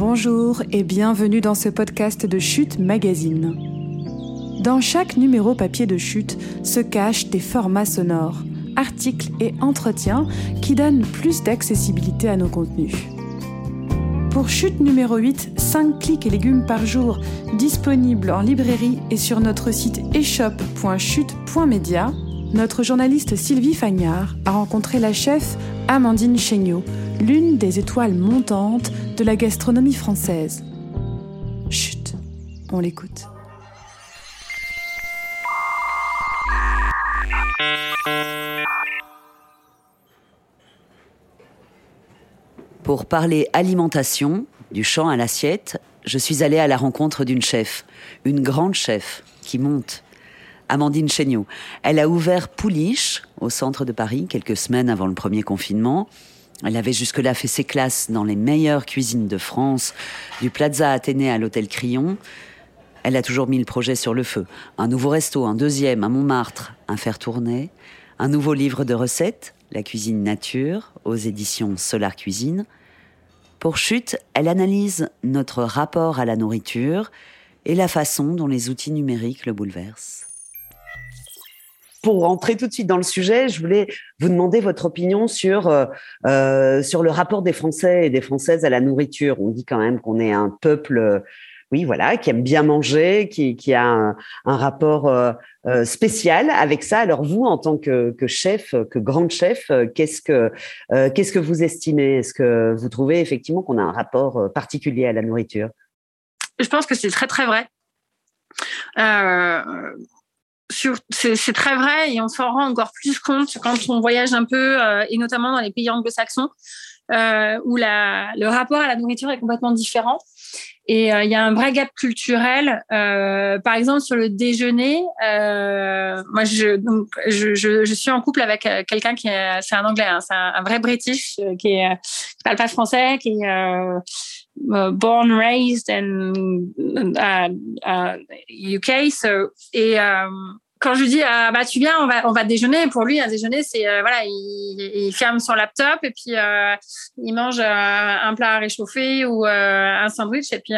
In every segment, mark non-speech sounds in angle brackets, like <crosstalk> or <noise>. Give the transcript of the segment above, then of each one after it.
Bonjour et bienvenue dans ce podcast de Chute Magazine. Dans chaque numéro papier de Chute se cachent des formats sonores, articles et entretiens qui donnent plus d'accessibilité à nos contenus. Pour Chute numéro 8, 5 clics et légumes par jour, disponible en librairie et sur notre site eshop.chute.media, notre journaliste Sylvie Fagnard a rencontré la chef Amandine Chéniaud, l'une des étoiles montantes de la gastronomie française. Chut, on l'écoute. Pour parler alimentation, du champ à l'assiette, je suis allée à la rencontre d'une chef, une grande chef, qui monte. Amandine Chéniaud. Elle a ouvert Pouliche, au centre de Paris, quelques semaines avant le premier confinement. Elle avait jusque-là fait ses classes dans les meilleures cuisines de France, du Plaza Athénée à l'hôtel Crillon. Elle a toujours mis le projet sur le feu. Un nouveau resto, un deuxième à Montmartre, un fer tourné, un nouveau livre de recettes, La cuisine nature, aux éditions Solar Cuisine. Pour Chute, elle analyse notre rapport à la nourriture et la façon dont les outils numériques le bouleversent. Pour rentrer tout de suite dans le sujet, je voulais vous demander votre opinion sur euh, euh, sur le rapport des Français et des Françaises à la nourriture. On dit quand même qu'on est un peuple, euh, oui, voilà, qui aime bien manger, qui, a un, rapport spécial avec ça. Alors vous, en tant que, que chef, que grande chef, qu'est-ce que qu'est-ce que vous estimez? Est-ce que vous trouvez effectivement qu'on a un rapport particulier à la nourriture? Je pense que c'est très très vrai. C'est très vrai et on s'en rend encore plus compte quand on voyage un peu euh, et notamment dans les pays anglo-saxons euh, où la, le rapport à la nourriture est complètement différent. Et euh, il y a un vrai gap culturel. Euh, par exemple, sur le déjeuner, euh, moi, je, donc, je, je, je, suis en couple avec quelqu'un qui est, c'est un anglais, hein, c'est un, vrai British qui, est, qui parle pas français, qui born, raised in uh, uh, UK. So, et quand je lui dis ah, bah tu viens on va on va déjeuner pour lui un déjeuner c'est euh, voilà il, il, ferme son laptop et puis euh, il mange euh, un plat à réchauffer ou un sandwich et puis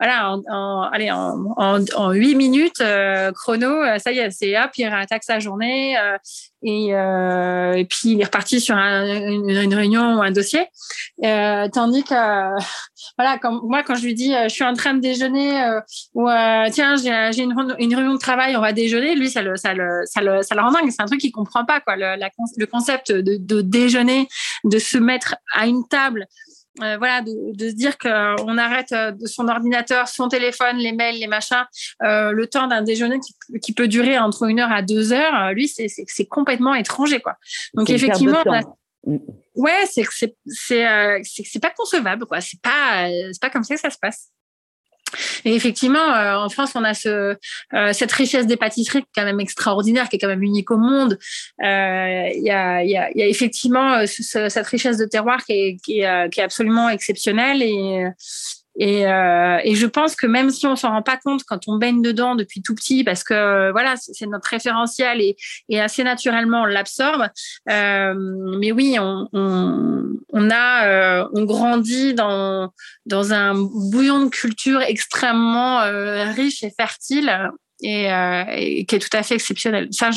voilà en, en allez en, en, en 8 minutes chrono ça y est c'est hop il attaque sa journée et, et puis il est reparti sur un, une, une, réunion ou un dossier tandis que <laughs> voilà comme moi quand je lui dis je suis en train de déjeuner ou tiens j'ai une, une réunion de travail on va déjeuner lui, ça le, ça le, ça le, ça le rend dingue. C'est un truc qu'il comprend pas, quoi. Le, le concept de, de, déjeuner, de se mettre à une table. Euh, voilà, de, de, se dire qu'on arrête euh, de son ordinateur, son téléphone, les mails, les machins, euh, le temps d'un déjeuner qui, qui, peut durer entre une heure à deux heures, euh, lui, c'est complètement étranger, quoi. Donc effectivement, ouais, c'est c'est c'est c'est pas concevable, quoi. C'est pas c'est pas comme ça que ça se passe. Et effectivement, euh, en France, on a ce, euh, cette richesse des pâtisseries qui est quand même extraordinaire, qui est quand même unique au monde. Euh, il y, a, y, a, y, a, effectivement ce, cette richesse de terroir qui est, qui est, qui est absolument exceptionnelle et, et, euh, et, je pense que même si on s'en rend pas compte quand on baigne dedans depuis tout petit, parce que voilà, c'est notre référentiel et, et, assez naturellement on l'absorbe. Euh, mais oui, on, on, on a, euh, on grandit dans dans un bouillon de culture extrêmement euh, riche et fertile et, euh, et, qui est tout à fait exceptionnel. Ça,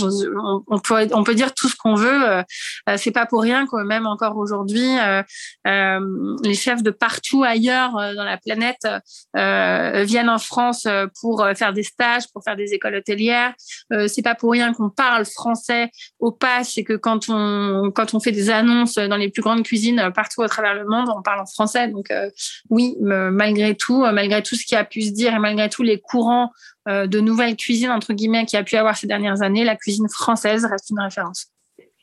on, peut on peut dire tout ce qu'on veut. Euh, euh, c'est pas pour rien que même encore aujourd'hui, euh, euh, les chefs de partout ailleurs dans la planète viennent en France pour faire des stages, pour faire des écoles hôtelières. c'est pas pour rien qu'on parle français au pas. C'est que quand on quand on fait des annonces dans les plus grandes cuisines partout à travers le monde, on parle en français. Donc oui, malgré tout, malgré tout ce qui a pu se dire et malgré tous les courants euh, de nouvelles cuisines, entre guillemets, qui a pu avoir ces dernières années, la cuisine française reste une référence.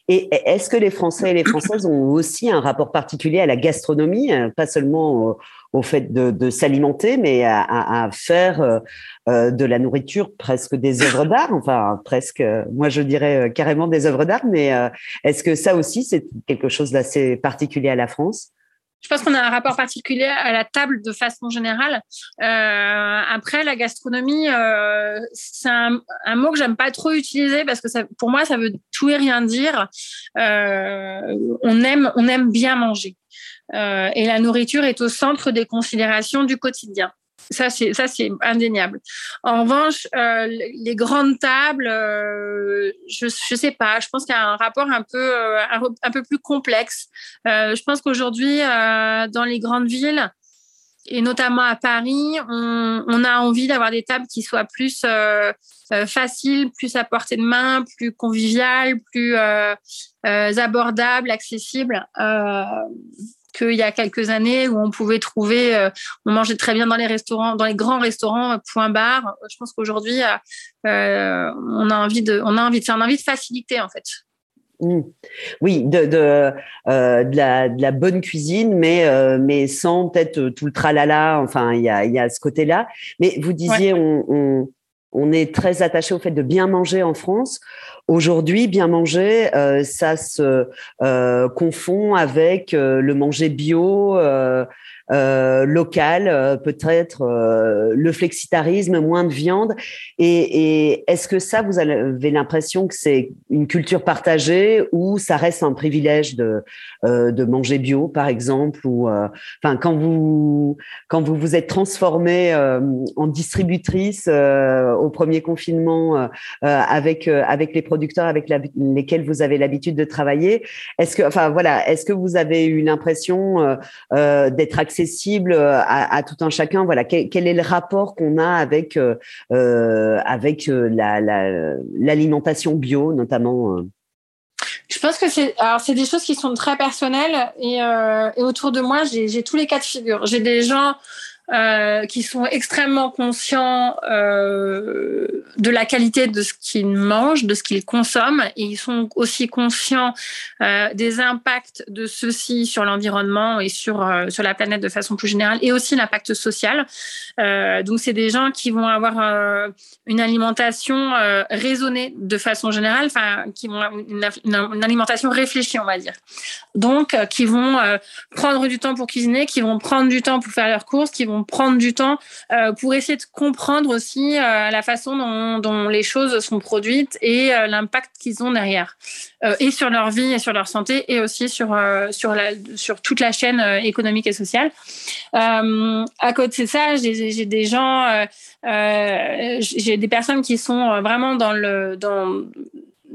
Et est-ce que les Français et les Françaises ont aussi un rapport particulier à la gastronomie, euh, pas seulement au, fait de, s'alimenter, mais à, faire euh, de la nourriture presque des œuvres d'art, enfin presque, moi je dirais carrément des œuvres d'art, mais est-ce que ça aussi c'est quelque chose d'assez particulier à la France? Je pense qu'on a un rapport particulier à la table de façon générale. Euh, après, la gastronomie, euh, c'est un, mot que j'aime pas trop utiliser parce que ça, pour moi, ça veut tout et rien dire. Euh, on aime, on aime bien manger. et la nourriture est au centre des considérations du quotidien. Ça, c'est ça, c'est indéniable. En revanche, euh, les grandes tables, euh, je je sais pas. Je pense qu'il y a un rapport un peu euh, un, peu plus complexe. je pense qu'aujourd'hui, dans les grandes villes et notamment à Paris, on, on a envie d'avoir des tables qui soient plus faciles, plus à portée de main, plus conviviales, plus abordables, accessibles qu'il y a quelques années où on pouvait trouver, euh, on mangeait très bien dans les restaurants, dans les grands restaurants, euh, point barre. Je pense qu'aujourd'hui, euh, on a envie de, on a envie, c'est un envie de facilité en fait. Mmh. Oui, de, de, de, la, de, la, bonne cuisine, mais, mais sans peut-être tout le tralala. Enfin, il y a, y a ce côté-là. Mais vous disiez, on, on, on, est très attaché au fait de bien manger en France. Aujourd'hui, bien manger, euh, ça se euh, confond avec euh, le manger bio, local, peut-être le flexitarisme, moins de viande. Et, est-ce que ça, vous avez l'impression que c'est une culture partagée ou ça reste un privilège de, manger bio, par exemple ou enfin quand vous quand vous vous êtes transformée en distributrice au premier confinement avec avec les avec lesquels vous avez l'habitude de travailler, est-ce que enfin voilà, est-ce que vous avez eu l'impression d'être accessible euh, à, tout un chacun? Voilà, quel, est le rapport qu'on a avec euh, euh, avec l'alimentation bio, notamment. Je pense que c'est alors c'est des choses qui sont très personnelles et, et autour de moi j'ai tous les cas de figure. J'ai des gens euh, qui sont extrêmement conscients euh, de la qualité de ce qu'ils mangent, de ce qu'ils consomment, et ils sont aussi conscients euh, des impacts de ceci sur l'environnement et sur sur la planète de façon plus générale, et aussi l'impact social. Donc c'est des gens qui vont avoir une alimentation raisonnée de façon générale, enfin qui vont une, une, alimentation réfléchie, on va dire. Donc qui vont prendre du temps pour cuisiner, qui vont prendre du temps pour faire leurs courses, qui vont prendre du temps euh, pour essayer de comprendre aussi euh, la façon dont, les choses sont produites et euh, l'impact qu'ils ont derrière, et sur leur vie et sur leur santé, et aussi sur sur la sur toute la chaîne économique et sociale. à côté de ça, j'ai des gens, j'ai des personnes qui sont vraiment dans le dans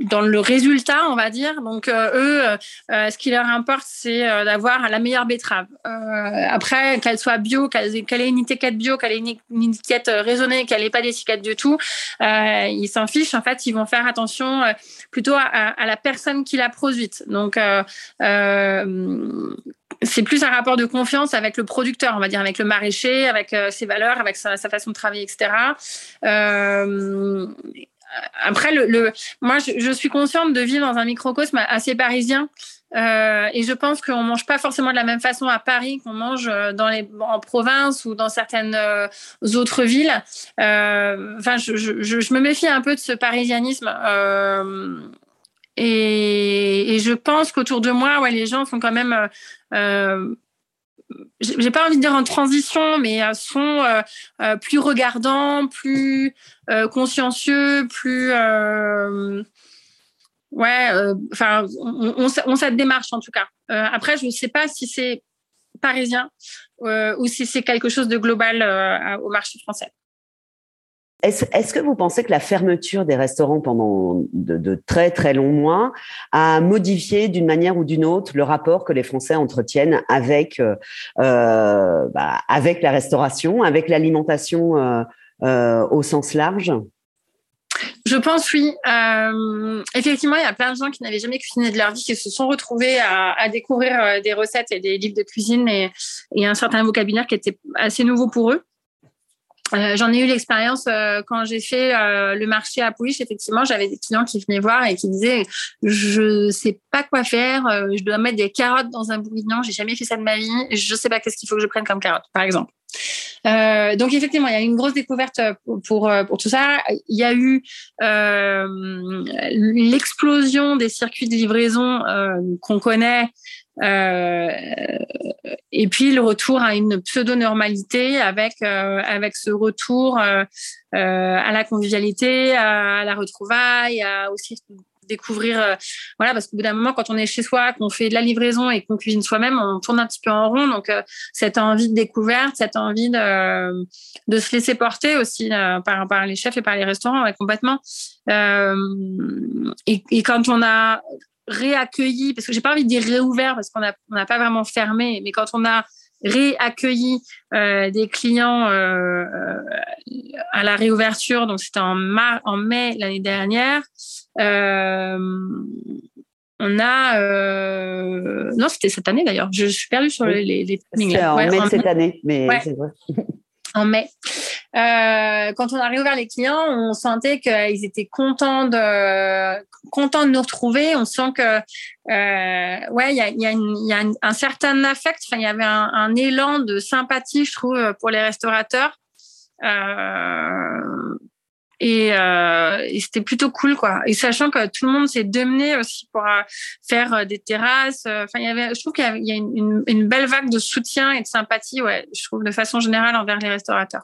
dans le résultat, on va dire. Donc euh, eux, euh, euh, ce qui leur importe, c'est d'avoir la meilleure betterave. après, qu'elle soit bio, qu'elle ait une étiquette bio, qu'elle ait une, étiquette raisonnée, qu'elle n'ait pas d'étiquette du tout, ils s'en fichent. En fait, ils vont faire attention plutôt à, la personne qui l'a produite. Donc c'est plus un rapport de confiance avec le producteur, on va dire, avec le maraîcher, avec ses valeurs, avec sa, sa, façon de travailler, etc. Euh, après, le, moi, je, suis consciente de vivre dans un microcosme assez parisien. Euh, et je pense qu'on mange pas forcément de la même façon à Paris qu'on mange euh, en province ou dans certaines euh, autres villes. Enfin, je, je, me méfie un peu de ce parisianisme. Et, et, je pense qu'autour de moi, ouais, les gens sont quand même j'ai pas envie de dire en transition, mais euh, sont euh, euh, plus regardants, plus consciencieux, plus ouais, enfin, on, on, cette démarche en tout cas. après, je ne sais pas si c'est parisien ou si c'est quelque chose de global au marché français. Est-ce que vous pensez que la fermeture des restaurants pendant de, très très longs mois a modifié d'une manière ou d'une autre le rapport que les Français entretiennent avec euh, euh, bah, la restauration, avec l'alimentation euh, au sens large? Je pense oui. effectivement, il y a plein de gens qui n'avaient jamais cuisiné de leur vie qui se sont retrouvés à, découvrir des recettes et des livres de cuisine et, et, un certain vocabulaire qui était assez nouveau pour eux. Euh, j'en ai eu l'expérience euh, quand j'ai fait euh, le marché à Pouliche. Effectivement, j'avais des clients qui venaient voir et qui disaient je sais pas quoi faire. je dois mettre des carottes dans un bourguignon. J'ai jamais fait ça de ma vie. Je sais pas qu'est-ce qu'il faut que je prenne comme carotte, par exemple. Euh, donc effectivement, il y a eu une grosse découverte pour, pour, pour tout ça. Il y a eu euh, l'explosion des circuits de livraison euh, qu'on connaît. Euh, et puis le retour à une pseudo-normalité avec euh, avec ce retour à la convivialité, à, la retrouvaille, à aussi découvrir, euh, voilà, parce qu'au bout d'un moment, quand on est chez soi, qu'on fait de la livraison et qu'on cuisine soi-même, on tourne un petit peu en rond. Donc, euh, cette envie de découverte, cette envie de, de se laisser porter aussi euh, par, par les chefs et par les restaurants, complètement. Et, et, quand on a réaccueilli, parce que j'ai pas envie de dire réouvert, parce qu'on n'a on pas vraiment fermé, mais quand on a réaccueilli euh, des clients euh, à la réouverture, donc c'était en, en mai l'année dernière. Euh, on a euh, non c'était cette année d'ailleurs. Je suis perdue sur les, les, en mai de cette année mais c'est vrai <laughs> en mai. Euh, quand on a réouvert les clients, on sentait qu'ils étaient contents de contents de nous retrouver. On sent que euh, ouais, il y a, y a, y a un, certain affect. Enfin, il y avait un, un, élan de sympathie, je trouve, pour les restaurateurs. Euh, et, euh, et c'était plutôt cool quoi. Et sachant que tout le monde s'est demené aussi pour euh, faire euh, des terrasses enfin il y avait je trouve qu'il y a, une, belle vague de soutien et de sympathie ouais je trouve de façon générale envers les restaurateurs.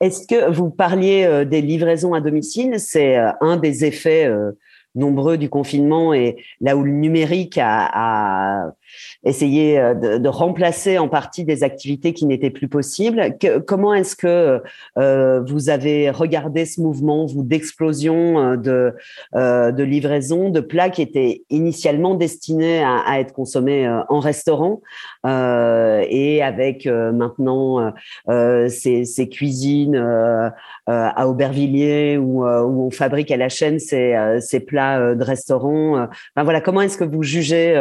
Est-ce que vous parliez des livraisons à domicile? C'est un des effets nombreux du confinement et là où le numérique a essayé euh, de, remplacer en partie des activités qui n'étaient plus possibles. Comment est-ce que euh, vous avez regardé ce mouvement, d'explosion euh, de, de livraison de plats qui étaient initialement destinés à, être consommés en restaurant et avec maintenant ces, cuisines à Aubervilliers où, où, on fabrique à la chaîne ces, ces plats de restaurant. Enfin, voilà, comment est-ce que vous jugez,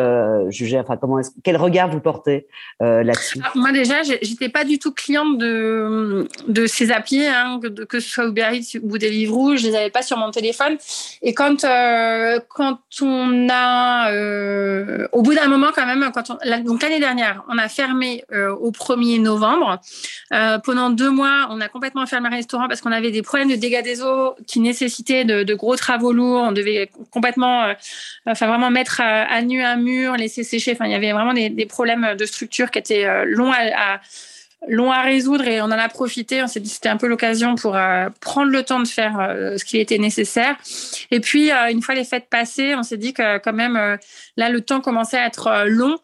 jugez enfin, quel regard vous portez euh, là-dessus? Ah, Moi déjà, j'étais pas du tout cliente de ces applis, hein, que, ce soit Uber Eats ou Deliveroo, je les avais pas sur mon téléphone. Et quand euh, quand on a, euh, au bout d'un moment quand même, donc l'année dernière, on a fermé au 1er novembre. pendant deux mois, on a complètement fermé le restaurant parce qu'on avait des problèmes de dégâts des eaux qui nécessitaient de, de gros travaux lourds. On devait complètement, enfin vraiment mettre à, à nu un mur, laisser sécher. Enfin, il y avait vraiment des, problèmes de structure qui étaient euh, longs à, à à résoudre et on en a profité. On s'est dit c'était un peu l'occasion pour euh, prendre le temps de faire euh, ce qui était nécessaire. Et puis une fois les fêtes passées, on s'est dit que quand même là le temps commençait à être long.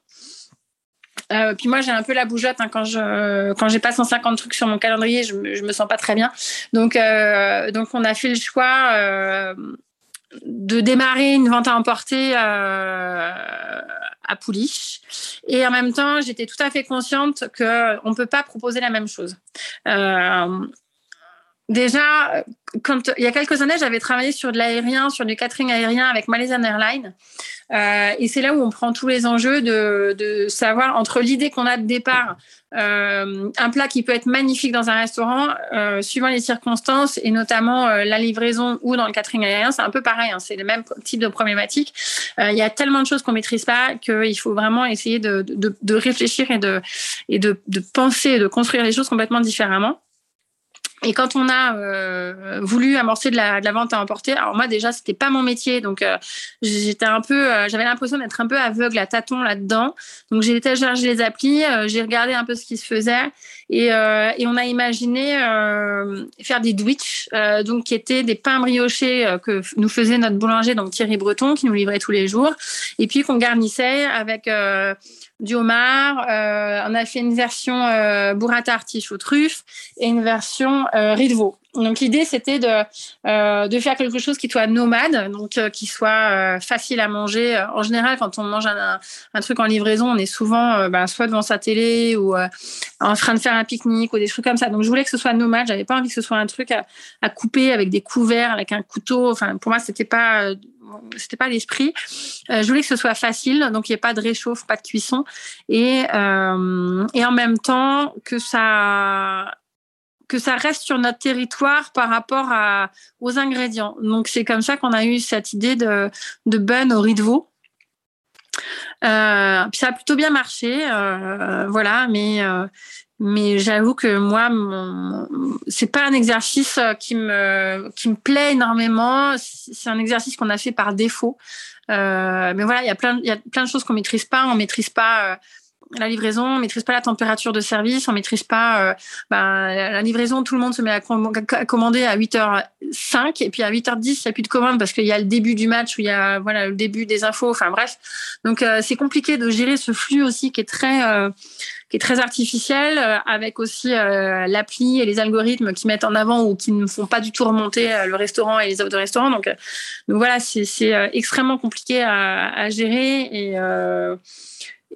puis moi j'ai un peu la bougeotte hein, quand je quand j'ai pas 150 trucs sur mon calendrier, je je me sens pas très bien. Donc donc on a fait le choix de démarrer une vente à emporter euh, à Pouliche. Et en même temps, j'étais tout à fait consciente qu'on ne peut pas proposer la même chose. Euh, déjà, quand, il y a quelques années, j'avais travaillé sur de l'aérien, sur du catering aérien avec Malaysian Airlines. Euh, et c'est là où on prend tous les enjeux de, de savoir entre l'idée qu'on a de départ, euh, un plat qui peut être magnifique dans un restaurant, euh, suivant les circonstances et notamment euh, la livraison ou dans le catering aérien, c'est un peu pareil. Hein, c'est le même type de problématique. Euh, il y a tellement de choses qu'on maîtrise pas qu'il faut vraiment essayer de, de, de réfléchir et de et de, penser, de construire les choses complètement différemment. Et quand on a euh, voulu amorcer de la, de la, vente à emporter, alors moi déjà c'était pas mon métier, donc euh, j'étais un peu, euh, j'avais l'impression d'être un peu aveugle à tâtons là-dedans. Donc j'ai téléchargé les applis, euh, j'ai regardé un peu ce qui se faisait et, euh, et on a imaginé faire des Dwitch, donc qui étaient des pains briochés que nous faisait notre boulanger, donc Thierry Breton, qui nous livrait tous les jours, et puis qu'on garnissait avec du homard. Euh, on a fait une version euh, burrata artichaut truffe et une version euh, riz de veau. Donc l'idée c'était de euh, de faire quelque chose qui soit nomade, donc euh, qui soit euh, facile à manger. En général, quand on mange un, un truc en livraison, on est souvent ben, soit devant sa télé ou en train de faire un pique-nique ou des trucs comme ça. Donc je voulais que ce soit nomade. J'avais pas envie que ce soit un truc à, à couper avec des couverts, avec un couteau. Enfin pour moi c'était pas c'était pas l'esprit. Euh, je voulais que ce soit facile, donc il n'y ait pas de réchauffe, pas de cuisson, et euh, et en même temps que ça que ça reste sur notre territoire par rapport à, aux ingrédients. Donc c'est comme ça qu'on a eu cette idée de de bun au riz de veau. Euh, puis ça a plutôt bien marché, voilà, mais mais j'avoue que moi, c'est pas un exercice qui me qui me plaît énormément. C'est un exercice qu'on a fait par défaut. Euh, mais voilà, il y a plein il y a plein de choses qu'on maîtrise pas. On maîtrise pas la livraison, on maîtrise pas la température de service, on maîtrise pas euh, ben, la livraison, tout le monde se met à, commander à 8h05 et puis à 8h10, il n'y a plus de commande parce qu'il y a le début du match où il y a voilà le début des infos, enfin bref. Donc euh, c'est compliqué de gérer ce flux aussi qui est très euh, est très artificiel avec aussi l'appli et les algorithmes qui mettent en avant ou qui ne font pas du tout remonter le restaurant et les offres de. Donc, donc voilà, c'est extrêmement compliqué à, gérer et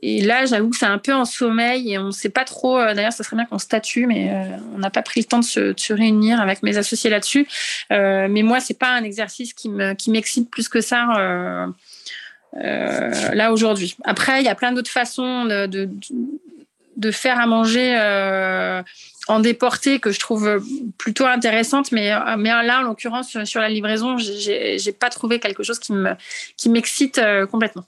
et là, j'avoue que c'est un peu en sommeil et on ne sait pas trop. Euh, d'ailleurs, ça serait bien qu'on statue, mais euh, on n'a pas pris le temps de se, réunir avec mes associés là-dessus. Euh, mais moi, c'est pas un exercice qui me m'excite plus que ça. là aujourd'hui. Après, il y a plein d'autres façons de, faire à manger en déporté que je trouve plutôt intéressante, mais, mais là, en l'occurrence, sur la livraison, j'ai pas trouvé quelque chose qui me qui m'excite complètement.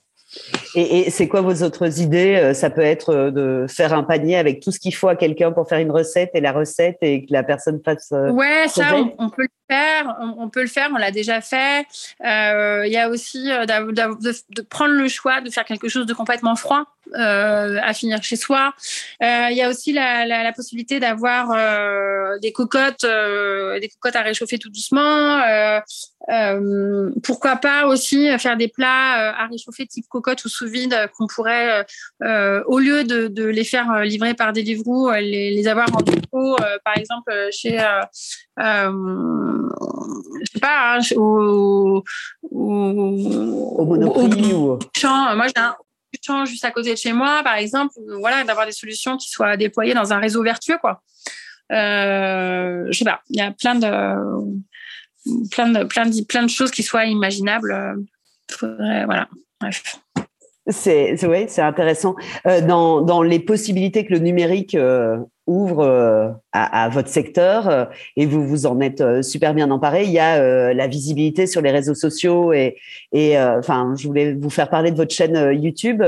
Et, c'est quoi vos autres idées euh, Ça peut être euh, de faire un panier avec tout ce qu'il faut à quelqu'un pour faire une recette et la recette et que la personne fasse. Euh, ouais, ça, on, peut le faire. On, peut le faire. On l'a déjà fait. Il y a aussi de, prendre le choix de faire quelque chose de complètement froid à finir chez soi. Il y a aussi la, possibilité d'avoir des cocottes, des cocottes à réchauffer tout doucement. Pourquoi pas aussi faire des plats à réchauffer type cocotte ou sous vide qu'on pourrait, euh, au lieu de, les faire euh, livrer par des livreaux, euh, les, avoir en dépôt, par exemple chez, je sais pas, hein, au, au, Monoprix ou champ. Moi, j'ai un champ juste à côté de chez moi, par exemple. Voilà, d'avoir des solutions qui soient déployées dans un réseau vertueux, quoi. je sais pas, il y a plein de plein de plein de plein de choses qui soient imaginables. Faudrait, voilà. Bref. C'est ouais, c'est intéressant. Euh, dans, dans, les possibilités que le numérique euh, ouvre euh, à, à, votre secteur, et vous vous en êtes super bien emparé, il y a la visibilité sur les réseaux sociaux et, et enfin, je voulais vous faire parler de votre chaîne YouTube.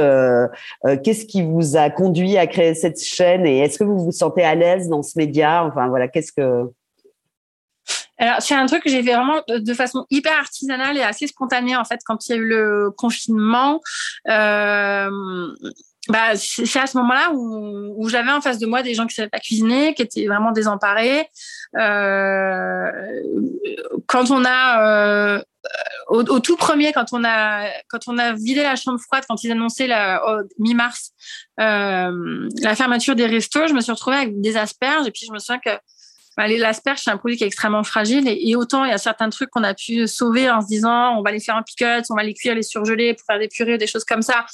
qu'est-ce qui vous a conduit à créer cette chaîne et est-ce que vous vous sentez à l'aise dans ce média? Enfin voilà, qu'est-ce que alors, c'est un truc que j'ai fait vraiment de façon hyper artisanale et assez spontanée, en fait, quand il y a eu le confinement. Euh, bah, c'est à ce moment-là où, j'avais en face de moi des gens qui savaient pas cuisiner, qui étaient vraiment désemparés. Euh, quand on a euh, au, tout premier, quand on a quand on a vidé la chambre froide, quand ils annonçaient la mi-mars euh, la fermeture des restos, je me suis retrouvée avec des asperges et puis je me souviens que L'asperge, c'est un produit qui est extrêmement fragile et, autant il y a certains trucs qu'on a pu sauver en se disant on va les faire en pickles, on va les cuire, les surgeler pour faire des purées, des choses comme ça.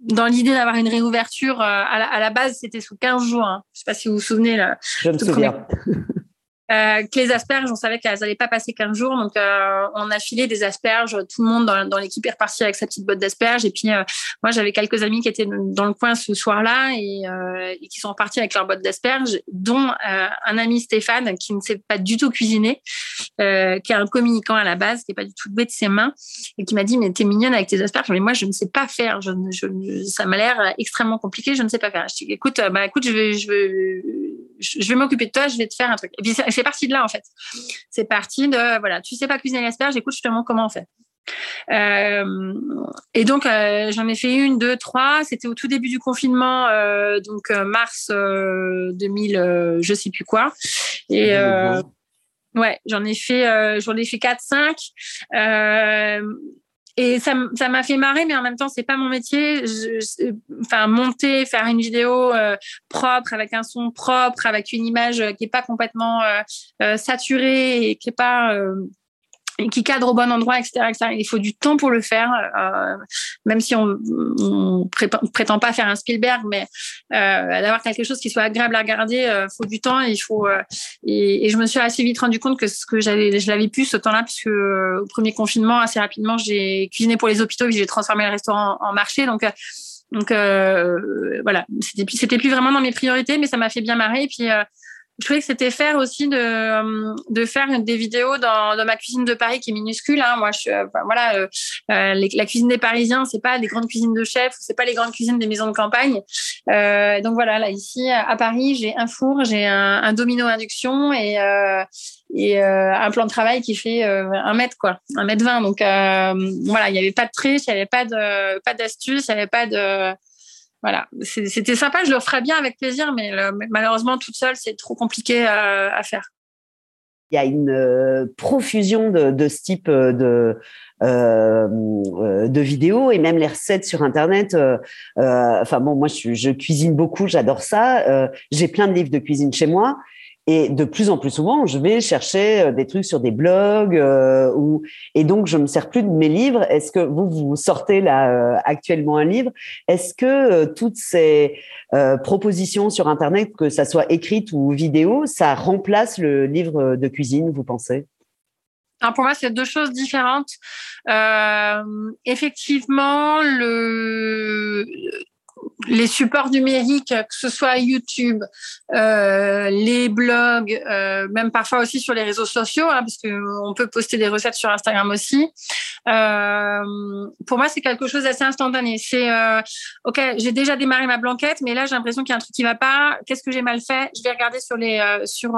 Dans l'idée d'avoir une réouverture, euh, à la, base, c'était sous 15 jours. Hein. Je ne sais pas si vous vous souvenez. Là, Je me souviens. <laughs> Euh, que les asperges, on savait qu'elles n'allaient pas passer 15 jours. Donc, euh, on a filé des asperges. Tout le monde dans, l'équipe est reparti avec sa petite botte d'asperges. Et puis, euh, moi, j'avais quelques amis qui étaient dans le coin ce soir-là et, euh, et, qui sont repartis avec leur botte d'asperges, dont euh, un ami Stéphane qui ne sait pas du tout cuisiner, qui est un communicant à la base, qui n'est pas du tout doué de ses mains et qui m'a dit, mais t'es mignonne avec tes asperges. Mais moi, je ne sais pas faire. Je, je, ça m'a l'air extrêmement compliqué. Je ne sais pas faire. Je dis, écoute, bah, écoute, je vais, je vais, je vais m'occuper de toi. Je vais te faire un truc. Et puis, c'est parti de là en fait. C'est parti de voilà, tu sais pas cuisiner l'asperge, écoute, je te montre comment on fait. Euh, et donc euh, j'en ai fait une, deux, trois. C'était au tout début du confinement, euh, donc mars 2000, je sais plus quoi. Et ouais, j'en ai fait, j'en ai fait quatre, cinq. Et ça, ça m'a fait marrer, mais en même temps, c'est pas mon métier. enfin, monter, faire une vidéo euh, propre, avec un son propre, avec une image qui est pas complètement euh, euh, saturée et qui est pas qui cadre au bon endroit, etc., Il faut du temps pour le faire, euh, même si on, ne prétend pas faire un Spielberg, mais euh, d'avoir quelque chose qui soit agréable à regarder, euh, faut du temps. Faut et, je me suis assez vite rendu compte que ce que j'avais, je l'avais pu ce temps-là, puisque au premier confinement, assez rapidement, j'ai cuisiné pour les hôpitaux et j'ai transformé le restaurant en, marché. Donc voilà, c'était c'était plus vraiment dans mes priorités, mais ça m'a fait bien marrer. Et puis je trouvais que c'était faire aussi de, de faire des vidéos dans, dans ma cuisine de Paris qui est minuscule. Hein. Moi, je, voilà, la cuisine des Parisiens, c'est pas les grandes cuisines de chefs, c'est pas les grandes cuisines des maisons de campagne. donc voilà, là ici à Paris, j'ai un four, j'ai un, un, domino induction et et un plan de travail qui fait un mètre quoi, un mètre vingt. Donc voilà, il n'y avait pas de triche, il n'y avait pas de pas d'astuce, il n'y avait pas de voilà, c'était sympa, je le ferais bien avec plaisir, mais malheureusement, toute seule, c'est trop compliqué à, faire. Il y a une euh, profusion de, ce type euh, de, euh, de vidéos et même les recettes sur Internet. enfin bon, moi, je cuisine beaucoup, j'adore ça. J'ai plein de livres de cuisine chez moi. Et de plus en plus souvent, je vais chercher euh, des trucs sur des blogs euh, ou et donc je me sers plus de mes livres. Est-ce que vous vous sortez là euh, actuellement un livre? Est-ce que toutes ces propositions sur internet, que ça soit écrite ou vidéo, ça remplace le livre de cuisine Vous pensez? Alors pour moi, c'est deux choses différentes. effectivement, le les supports numériques, que ce soit YouTube, euh, les blogs, euh, même parfois aussi sur les réseaux sociaux, hein, parce qu'on peut poster des recettes sur Instagram aussi. Euh, pour moi, c'est quelque chose d'assez instantané. C'est euh, ok, j'ai déjà démarré ma blanquette, mais là j'ai l'impression qu'il y a un truc qui va pas. Qu'est-ce que j'ai mal fait? Je vais regarder sur les euh, sur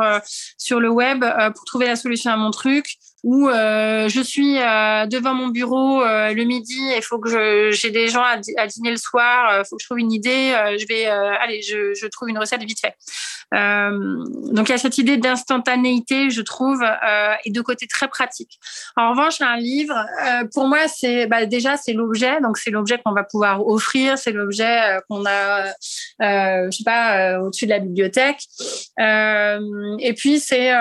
sur le web pour trouver la solution à mon truc où euh, je suis euh, devant mon bureau euh, le midi, il faut que j'ai des gens à, dîner le soir, il faut que je trouve une idée, je vais, allez, je, je, trouve une recette vite fait. donc il y a cette idée d'instantanéité, je trouve, et de côté très pratique. En revanche, un livre, pour moi, c'est bah, déjà c'est l'objet, donc c'est l'objet qu'on va pouvoir offrir, c'est l'objet qu'on a, je sais pas, au-dessus de la bibliothèque, et puis c'est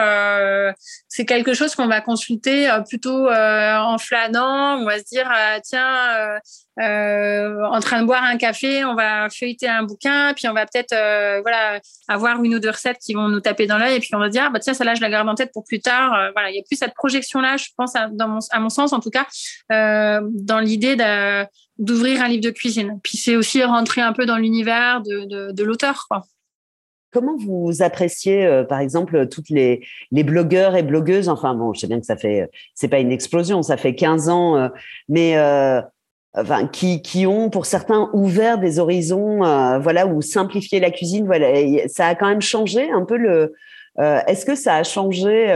c'est quelque chose qu'on va consulter euh, plutôt euh, en flânant. On va se dire euh, tiens, en train de boire un café, on va feuilleter un bouquin, puis on va peut-être voilà avoir une ou deux recettes qui vont nous taper dans l'œil, et puis on va dire ah, bah tiens celle-là je la garde en tête pour plus tard. voilà, il y a plus cette projection là, je pense à, mon, à mon sens en tout cas, dans l'idée d'ouvrir un livre de cuisine. Puis c'est aussi rentrer un peu dans l'univers de l'auteur. Comment vous appréciez, euh, par exemple, toutes les, blogueurs et blogueuses Enfin, bon, je sais bien que ça fait, c'est pas une explosion, ça fait 15 ans, euh, mais euh, enfin, qui, qui ont, pour certains, ouvert des horizons, voilà, ou simplifié la cuisine. Voilà, ça a quand même changé un peu le. Est-ce que ça a changé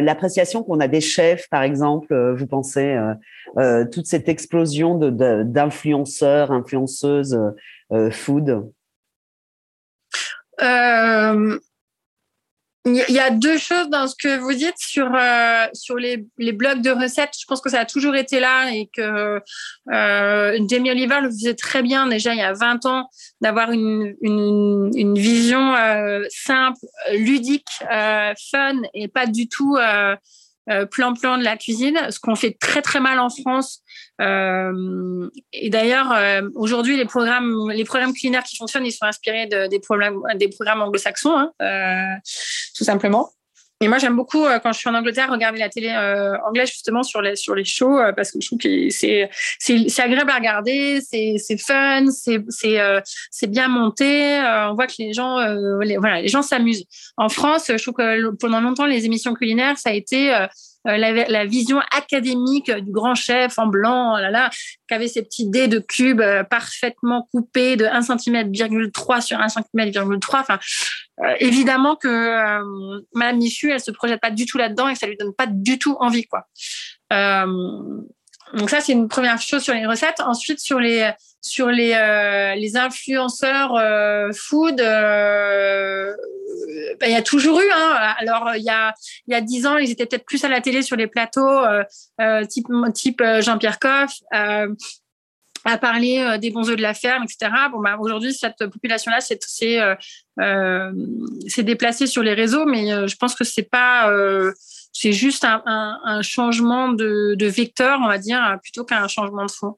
l'appréciation qu'on a des chefs, par exemple Vous pensez toute cette explosion de d'influenceurs, influenceuses food euh, il y a deux choses dans ce que vous dites sur euh, sur les, les blogs de recettes. Je pense que ça a toujours été là et que euh, Jamie Oliver le faisait très bien déjà il y a 20 ans d'avoir une, une, vision euh, simple, ludique, euh, fun et pas du tout plan-plan de la cuisine. Ce qu'on fait très très mal en France euh, et d'ailleurs, euh, aujourd'hui, les programmes, les programmes culinaires qui fonctionnent, ils sont inspirés de, des, programmes, des programmes anglo-saxons, hein, euh, tout simplement. Et moi, j'aime beaucoup quand je suis en Angleterre regarder la télé anglaise justement sur les sur les shows parce que je trouve que c'est c'est agréable à regarder, c'est c'est fun, c'est c'est c'est bien monté. on voit que les gens les, voilà les gens s'amusent. En France, je trouve que pendant longtemps les émissions culinaires ça a été euh, la, vision académique du grand chef en blanc, oh là là, qui avait ces petits dés de cubes euh, parfaitement coupés de 1 cm, 3 sur 1 cm, 3. Enfin, euh, évidemment que Madame Michu, elle se projette pas du tout là-dedans et que ça lui donne pas du tout envie, quoi. Donc ça, c'est une première chose sur les recettes. Ensuite, sur les sur les, euh, les influenceurs euh, food, euh, ben, il y a toujours eu. Hein. Alors, il y a il y a dix ans, ils étaient peut-être plus à la télé sur les plateaux, type type Jean-Pierre Coff. à parler des bons œufs de la ferme, etc. Bon, bah, aujourd'hui, cette population-là, c'est c'est déplacé sur les réseaux, mais je pense que c'est pas c'est juste un, changement de, vecteur, on va dire, plutôt qu'un changement de fond.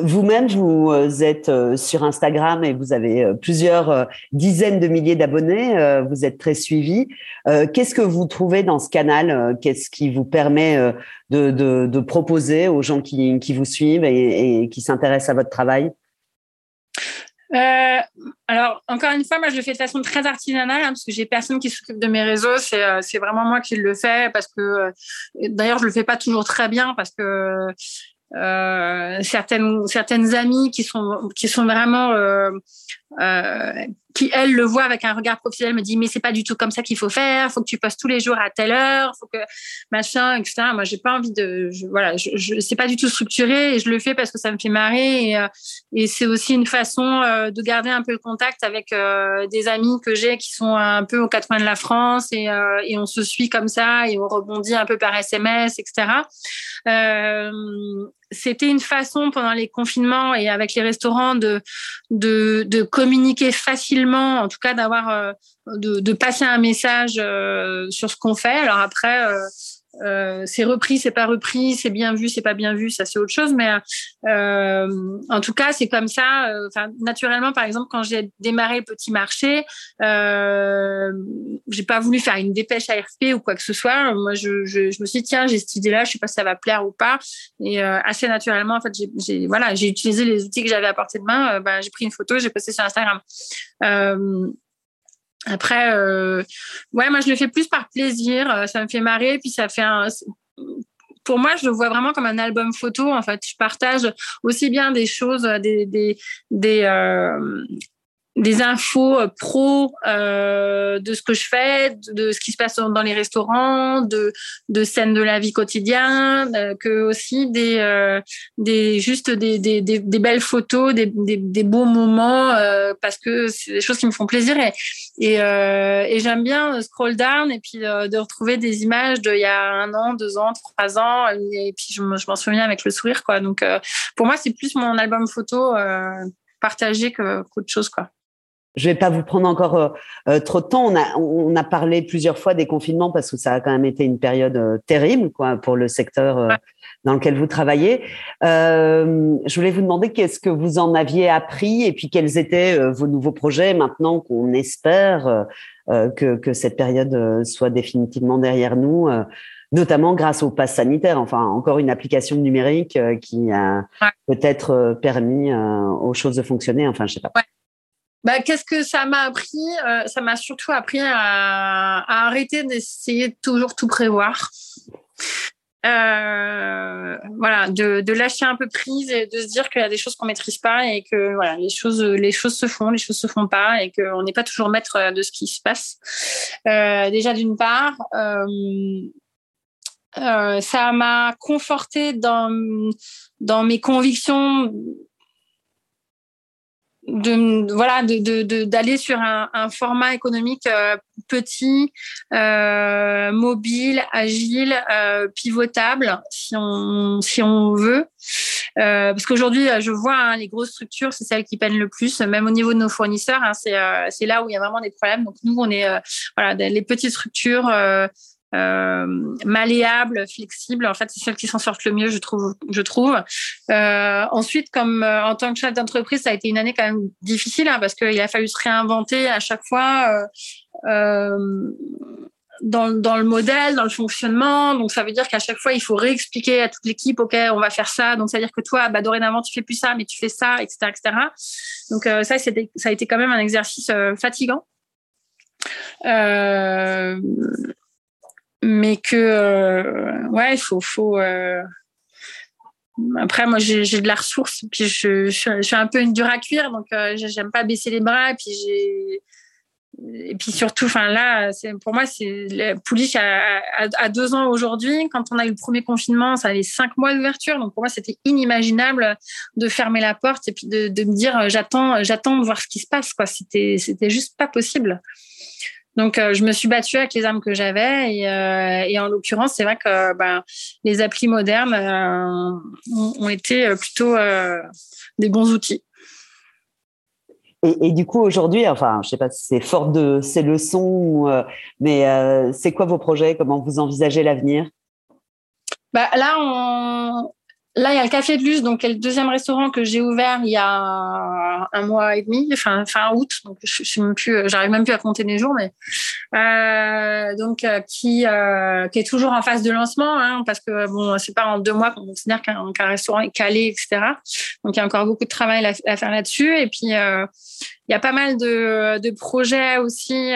Vous-même, vous euh, êtes euh, sur Instagram et vous avez euh, plusieurs dizaines de milliers d'abonnés. Vous êtes très suivi. Qu'est-ce que vous trouvez dans ce canal Qu'est-ce qui vous permet de, proposer aux gens qui, vous suivent et qui s'intéressent à votre travail? Euh, alors, encore une fois, moi, je le fais de façon très artisanale, hein, parce que j'ai personne qui s'occupe de mes réseaux. C'est, euh, c'est vraiment moi qui le fais, parce que, euh, d'ailleurs, je le fais pas toujours très bien, parce que euh, certaines certaines amies qui sont qui sont vraiment euh, qui elle le voit avec un regard professionnel me dit mais c'est pas du tout comme ça qu'il faut faire faut que tu postes tous les jours à telle heure faut que machin etc moi j'ai pas envie de voilà je, je c'est pas du tout structuré et je le fais parce que ça me fait marrer et, euh, et c'est aussi une façon euh, de garder un peu le contact avec euh, des amis que j'ai qui sont un peu aux quatre coins de la France et, et on se suit comme ça et on rebondit un peu par SMS etc c'était une façon pendant les confinements et avec les restaurants de, de, communiquer facilement, en tout cas d'avoir, euh, de, de, passer un message euh, sur ce qu'on fait. Alors après, euh, euh, c'est repris, c'est pas repris, c'est bien vu, c'est pas bien vu, ça c'est autre chose. Mais euh, en tout cas, c'est comme ça. Euh, enfin, naturellement, par exemple, quand j'ai démarré le petit marché, euh, j'ai pas voulu faire une dépêche ARP ou quoi que ce soit. Moi, je, je, je me suis dit tiens, j'ai cette idée-là, je sais pas si ça va plaire ou pas. Et euh, assez naturellement, en fait, j'ai voilà, j'ai utilisé les outils que j'avais à portée de main. bah, j'ai pris une photo, j'ai posté sur Instagram. Après, euh, ouais, moi je le fais plus par plaisir, euh, ça me fait marrer, puis ça fait un. Pour moi, je le vois vraiment comme un album photo. En fait, je partage aussi bien des choses, des des des, euh, des infos euh, pro euh, de ce que je fais, de, ce qui se passe dans les restaurants, de, de scènes de la vie quotidienne, euh, que aussi des, euh, des juste des, des, des, des, belles photos, des, des, des beaux moments, euh, parce que c'est des choses qui me font plaisir et, et, et j'aime bien scroll down et puis de retrouver des images d'il y a un an, deux ans, trois ans et puis je, m'en souviens avec le sourire quoi. Donc pour moi c'est plus mon album photo partagé que qu'autre chose quoi. Je vais pas vous prendre encore euh, euh, trop de temps. On a, on a parlé plusieurs fois des confinements parce que ça a quand même été une période euh, terrible quoi, pour le secteur dans lequel vous travaillez. je voulais vous demander qu'est-ce que vous en aviez appris et puis quels étaient vos nouveaux projets maintenant qu'on espère que, que, cette période soit définitivement derrière nous notamment grâce au pass sanitaire. Enfin, encore une application numérique qui a peut-être permis aux choses de fonctionner. Enfin, je sais pas. Bah, qu'est-ce que ça m'a appris euh, Ça m'a surtout appris à, à arrêter d'essayer de toujours tout prévoir. Euh, voilà, de, de, lâcher un peu prise et de se dire qu'il y a des choses qu'on maîtrise pas et que voilà, les choses, les choses se font, les choses se font pas et qu'on n'est pas toujours maître de ce qui se passe. Euh, déjà d'une part, euh, euh ça m'a conforté dans dans mes convictions de voilà de d'aller sur un, un, format économique euh, petit euh, mobile agile euh, pivotable si on si on veut. Euh, parce qu'aujourd'hui je vois hein, les grosses structures c'est celles qui peinent le plus. Même au niveau de nos fournisseurs hein, c'est c'est là où il y a vraiment des problèmes. Donc nous on est voilà les petites structures euh, malléable, flexible. En fait, c'est celle qui s'en sortent le mieux, je trouve. Je trouve. Euh, ensuite, comme euh, en tant que chef d'entreprise, ça a été une année quand même difficile hein, parce qu'il a fallu se réinventer à chaque fois. Euh, euh, dans, dans, le modèle, dans le fonctionnement. Donc, ça veut dire qu'à chaque fois, il faut réexpliquer à toute l'équipe, OK, on va faire ça. Donc, ça veut dire que toi, bah, dorénavant, tu fais plus ça, mais tu fais ça, etc., etc. Donc, euh, ça, ça a été quand même un exercice fatigant. Euh, mais que euh, ouais il faut faut euh... après moi j'ai de la ressource puis je, je, suis un peu une dure à cuire donc euh, j'aime pas baisser les bras puis j'ai et puis surtout enfin là c'est pour moi c'est Pouliche à, à, deux ans aujourd'hui. Quand on a eu le premier confinement ça avait cinq mois d'ouverture. Donc pour moi c'était inimaginable de fermer la porte et puis de, de me dire j'attends j'attends de voir ce qui se passe quoi. C'était c'était juste pas possible donc, euh, je me suis battue avec les armes que j'avais. Et, euh, et, en l'occurrence, c'est vrai que ben, les applis modernes euh, ont, été plutôt des bons outils. Et, et, du coup, aujourd'hui, enfin, je sais pas si c'est fort de ces leçons, mais c'est quoi vos projets? Comment vous envisagez l'avenir? Bah, Là, on, Là, il y a le Café de Luz, donc le deuxième restaurant que j'ai ouvert il y a un mois et demi, enfin fin août. Donc je, suis même plus, j'arrive même plus à compter les jours, mais euh, donc euh, qui euh, qui est toujours en phase de lancement, hein, parce que bon, c'est pas en deux mois qu'on considère qu'un restaurant est calé, etc. Donc il y a encore beaucoup de travail à, faire là-dessus. Et puis il y a pas mal de, de projets aussi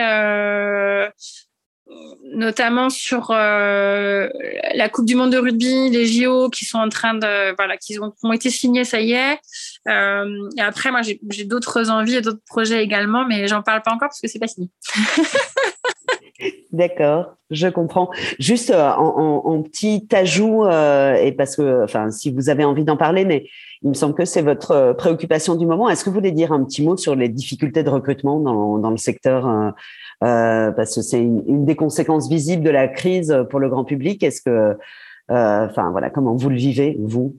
notamment sur euh, la Coupe du Monde de rugby, les JO qui sont en train de voilà, qui ont, été signés, ça y est. Euh, et après, moi, j'ai d'autres envies et d'autres projets également, mais j'en parle pas encore parce que c'est pas signé. <laughs> D'accord, je comprends. Juste euh, en, petit ajout, et parce que, enfin, si vous avez envie d'en parler, mais il me semble que c'est votre préoccupation du moment. Est-ce que vous voulez dire un petit mot sur les difficultés de recrutement dans, dans le secteur euh, parce que c'est une, des conséquences visibles de la crise pour le grand public. Est-ce que, euh, enfin voilà, comment vous le vivez vous?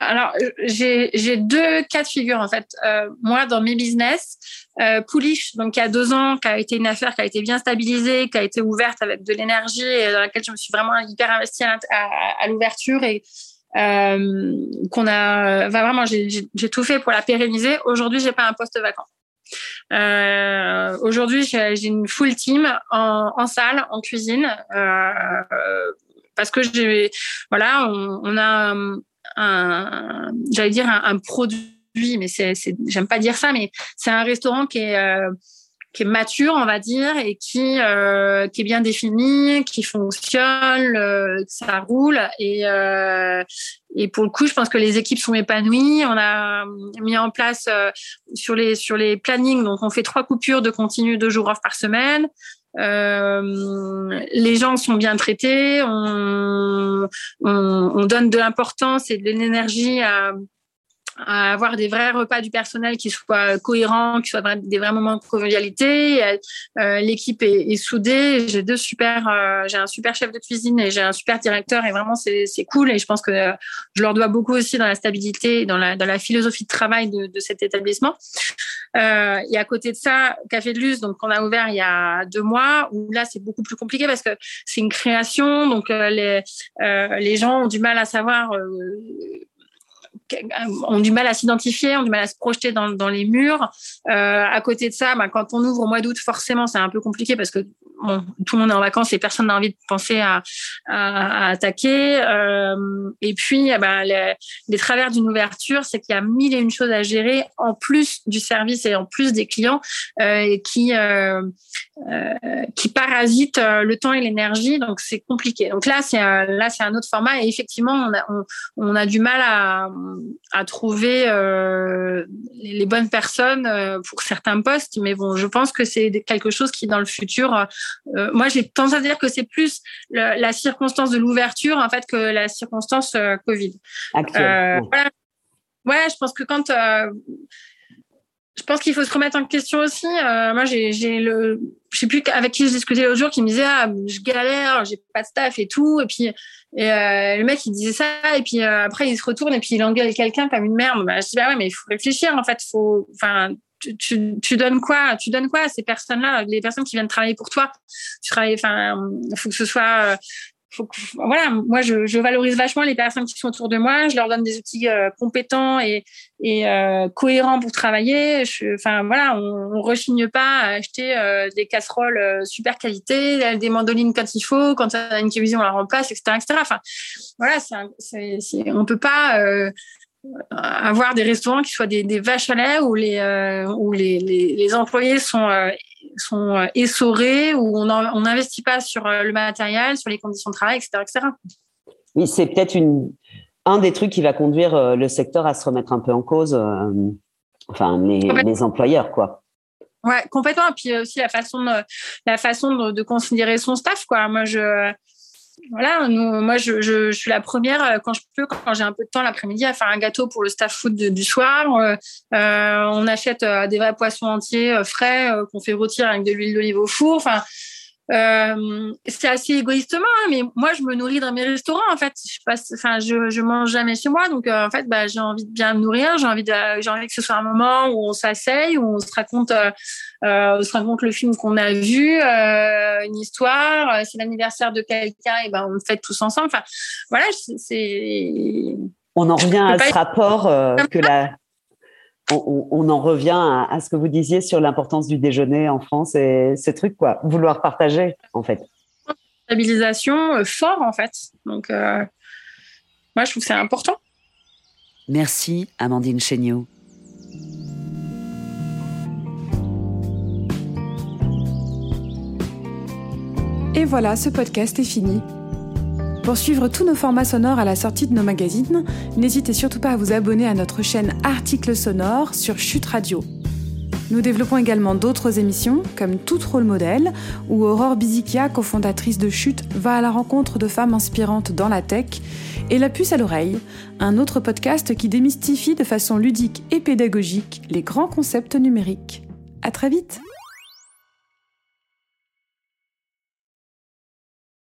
Alors, j'ai deux cas de figure en fait. Euh, moi, dans mes business, euh, Pouliche, donc il y a deux ans, qui a été une affaire qui a été bien stabilisée, qui a été ouverte avec de l'énergie dans laquelle je me suis vraiment hyper investie à, à, l'ouverture et euh, qu'on a, vraiment, j'ai tout fait pour la pérenniser. Aujourd'hui, j'ai pas un poste vacant. Euh, Aujourd'hui, j'ai une full team en, en, salle, en cuisine, euh, parce que j'ai, voilà, on, on a un, j'allais dire un, un produit mais c'est, j'aime pas dire ça, mais c'est un restaurant qui est euh, qui est mature, on va dire, et qui euh, qui est bien défini, qui fonctionne, euh, ça roule. Et euh, et pour le coup, je pense que les équipes sont épanouies. On a mis en place euh, sur les sur les plannings, donc on fait trois coupures de continu deux jours off par semaine. Euh, les gens sont bien traités, on, on, on donne de l'importance et de l'énergie à, à avoir des vrais repas du personnel qui soient cohérents, qui soient des vrais moments de convivialité. Euh, L'équipe est, soudée. J'ai deux super, euh, j'ai un super chef de cuisine et j'ai un super directeur et vraiment c'est cool. Et je pense que je leur dois beaucoup aussi dans la stabilité, dans la, dans la philosophie de travail de, cet établissement. Euh, et à côté de ça, Café de Luz, donc on a ouvert il y a deux mois, où là c'est beaucoup plus compliqué parce que c'est une création, donc euh, euh, les gens ont du mal à savoir ont du mal à s'identifier, ont du mal à se projeter dans, les murs. Euh, à côté de ça, bah, quand on ouvre au mois d'août, forcément, c'est un peu compliqué parce que bon, tout le monde est en vacances et personne n'a envie de penser à, à, à attaquer. Euh, et puis, eh ben, les, les, travers d'une ouverture, c'est qu'il y a mille et une choses à gérer en plus du service et en plus des clients euh, qui euh, euh qui parasitent euh, le temps et l'énergie. Donc, c'est compliqué. Donc là, c'est là, c'est un autre format et effectivement, on a, on, a du mal à à trouver euh, les bonnes personnes pour certains postes. Mais bon, je pense que c'est quelque chose qui, dans le futur, euh, moi, j'ai tendance à dire que c'est plus la circonstance de l'ouverture en fait que la circonstance Covid. Actuelle. Ouais, je pense que quand je pense qu'il faut se remettre en question aussi. Euh, moi, j'ai, j'ai le, je sais plus avec qui je discutais l'autre jour, qui me disait ah je galère, j'ai pas de staff et tout, et puis et euh, le mec il disait ça, et puis euh, après il se retourne et puis il engueule quelqu'un comme une merde. Bah, je dis bah ouais, mais il faut réfléchir en fait, faut, enfin. Tu, donnes quoi Tu donnes quoi à ces personnes-là, les personnes qui viennent travailler pour toi? Tu travailles, enfin, faut que ce soit voilà, moi je, valorise vachement les personnes qui sont autour de moi. Je leur donne des outils euh, compétents et, euh, cohérents pour travailler. enfin voilà, on, on, rechigne pas à acheter euh, des casseroles euh, super qualité, des mandolines quand il faut, quand on a une cuisine on la remplace, etc., etc. Enfin voilà, c'est, on peut pas avoir des restaurants qui soient des, des vaches à lait où les où les, les, les employés sont sont euh, essorés, où on n'investit pas sur euh, le matériel, sur les conditions de travail, etc. etc. Oui, c'est peut-être une, un des trucs qui va conduire euh, le secteur à se remettre un peu en cause, enfin les, les, employeurs, quoi. Ouais, complètement. Et puis aussi la façon de, la façon de, de considérer son staff, quoi. Moi, je voilà, nous, moi, je, je, suis la première euh, quand je peux, quand j'ai un peu de temps l'après-midi, à faire un gâteau pour le staff food du soir. Euh, euh, on achète des vrais poissons entiers frais qu'on fait rôtir avec de l'huile d'olive au four. Enfin, euh, c'est assez égoïstement, hein, mais moi, je me nourris dans mes restaurants. En fait, je passe, enfin, je, je mange jamais chez moi, donc euh, en fait, bah, j'ai envie de bien me nourrir. J'ai envie de, j'ai envie que ce soit un moment où on s'asseye, où on se raconte, euh, on se raconte le film qu'on a vu, une histoire. C'est l'anniversaire de quelqu'un, et ben on le fait tous ensemble. Enfin, voilà, c'est. On en revient à ce rapport que la on, en revient à, ce que vous disiez sur l'importance du déjeuner en France et ces trucs, quoi. Vouloir partager, en fait. Stabilisation euh, fort, en fait. Donc, euh, moi, je trouve que c'est important. Merci, Amandine Chéniaud. Et voilà, ce podcast est fini. Pour suivre tous nos formats sonores à la sortie de nos magazines, n'hésitez surtout pas à vous abonner à notre chaîne Articles sonores sur Chute Radio. Nous développons également d'autres émissions, comme Tout Rôle Modèle, où Aurore Bizikia, cofondatrice de Chute, va à la rencontre de femmes inspirantes dans la tech, et La Puce à l'oreille, un autre podcast qui démystifie de façon ludique et pédagogique les grands concepts numériques. À très vite!